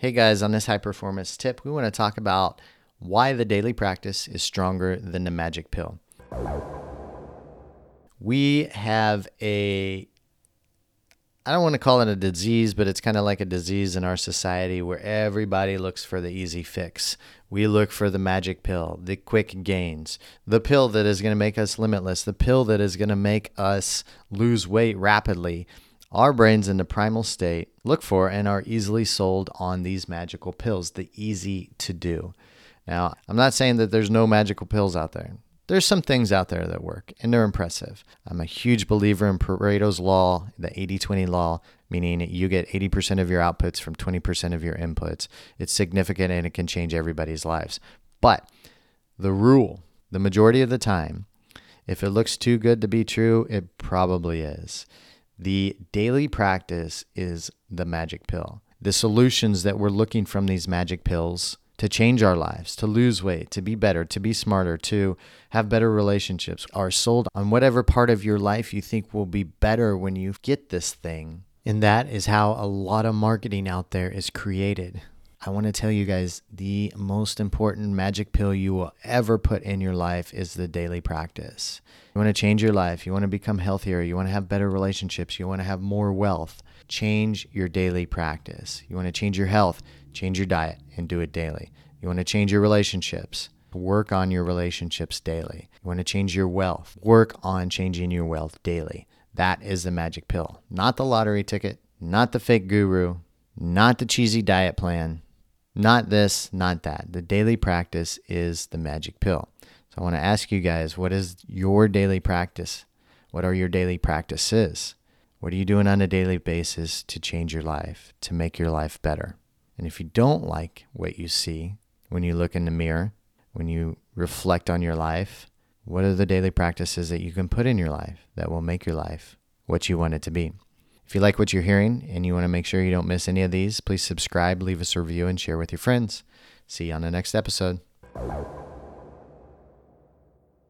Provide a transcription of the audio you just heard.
Hey guys, on this high performance tip, we want to talk about why the daily practice is stronger than the magic pill. We have a I don't want to call it a disease, but it's kind of like a disease in our society where everybody looks for the easy fix. We look for the magic pill, the quick gains, the pill that is going to make us limitless, the pill that is going to make us lose weight rapidly our brains in the primal state look for and are easily sold on these magical pills, the easy to do. Now, I'm not saying that there's no magical pills out there. There's some things out there that work and they're impressive. I'm a huge believer in Pareto's law, the 80 20 law, meaning you get 80% of your outputs from 20% of your inputs. It's significant and it can change everybody's lives. But the rule, the majority of the time, if it looks too good to be true, it probably is. The daily practice is the magic pill. The solutions that we're looking from these magic pills to change our lives, to lose weight, to be better, to be smarter, to have better relationships are sold on whatever part of your life you think will be better when you get this thing. And that is how a lot of marketing out there is created. I want to tell you guys the most important magic pill you will ever put in your life is the daily practice. You want to change your life, you want to become healthier, you want to have better relationships, you want to have more wealth. Change your daily practice. You want to change your health, change your diet and do it daily. You want to change your relationships, work on your relationships daily. You want to change your wealth, work on changing your wealth daily. That is the magic pill, not the lottery ticket, not the fake guru, not the cheesy diet plan not this, not that. The daily practice is the magic pill. So I want to ask you guys what is your daily practice? What are your daily practices? What are you doing on a daily basis to change your life, to make your life better? And if you don't like what you see when you look in the mirror, when you reflect on your life, what are the daily practices that you can put in your life that will make your life what you want it to be? If you like what you're hearing and you want to make sure you don't miss any of these, please subscribe, leave us a review, and share with your friends. See you on the next episode.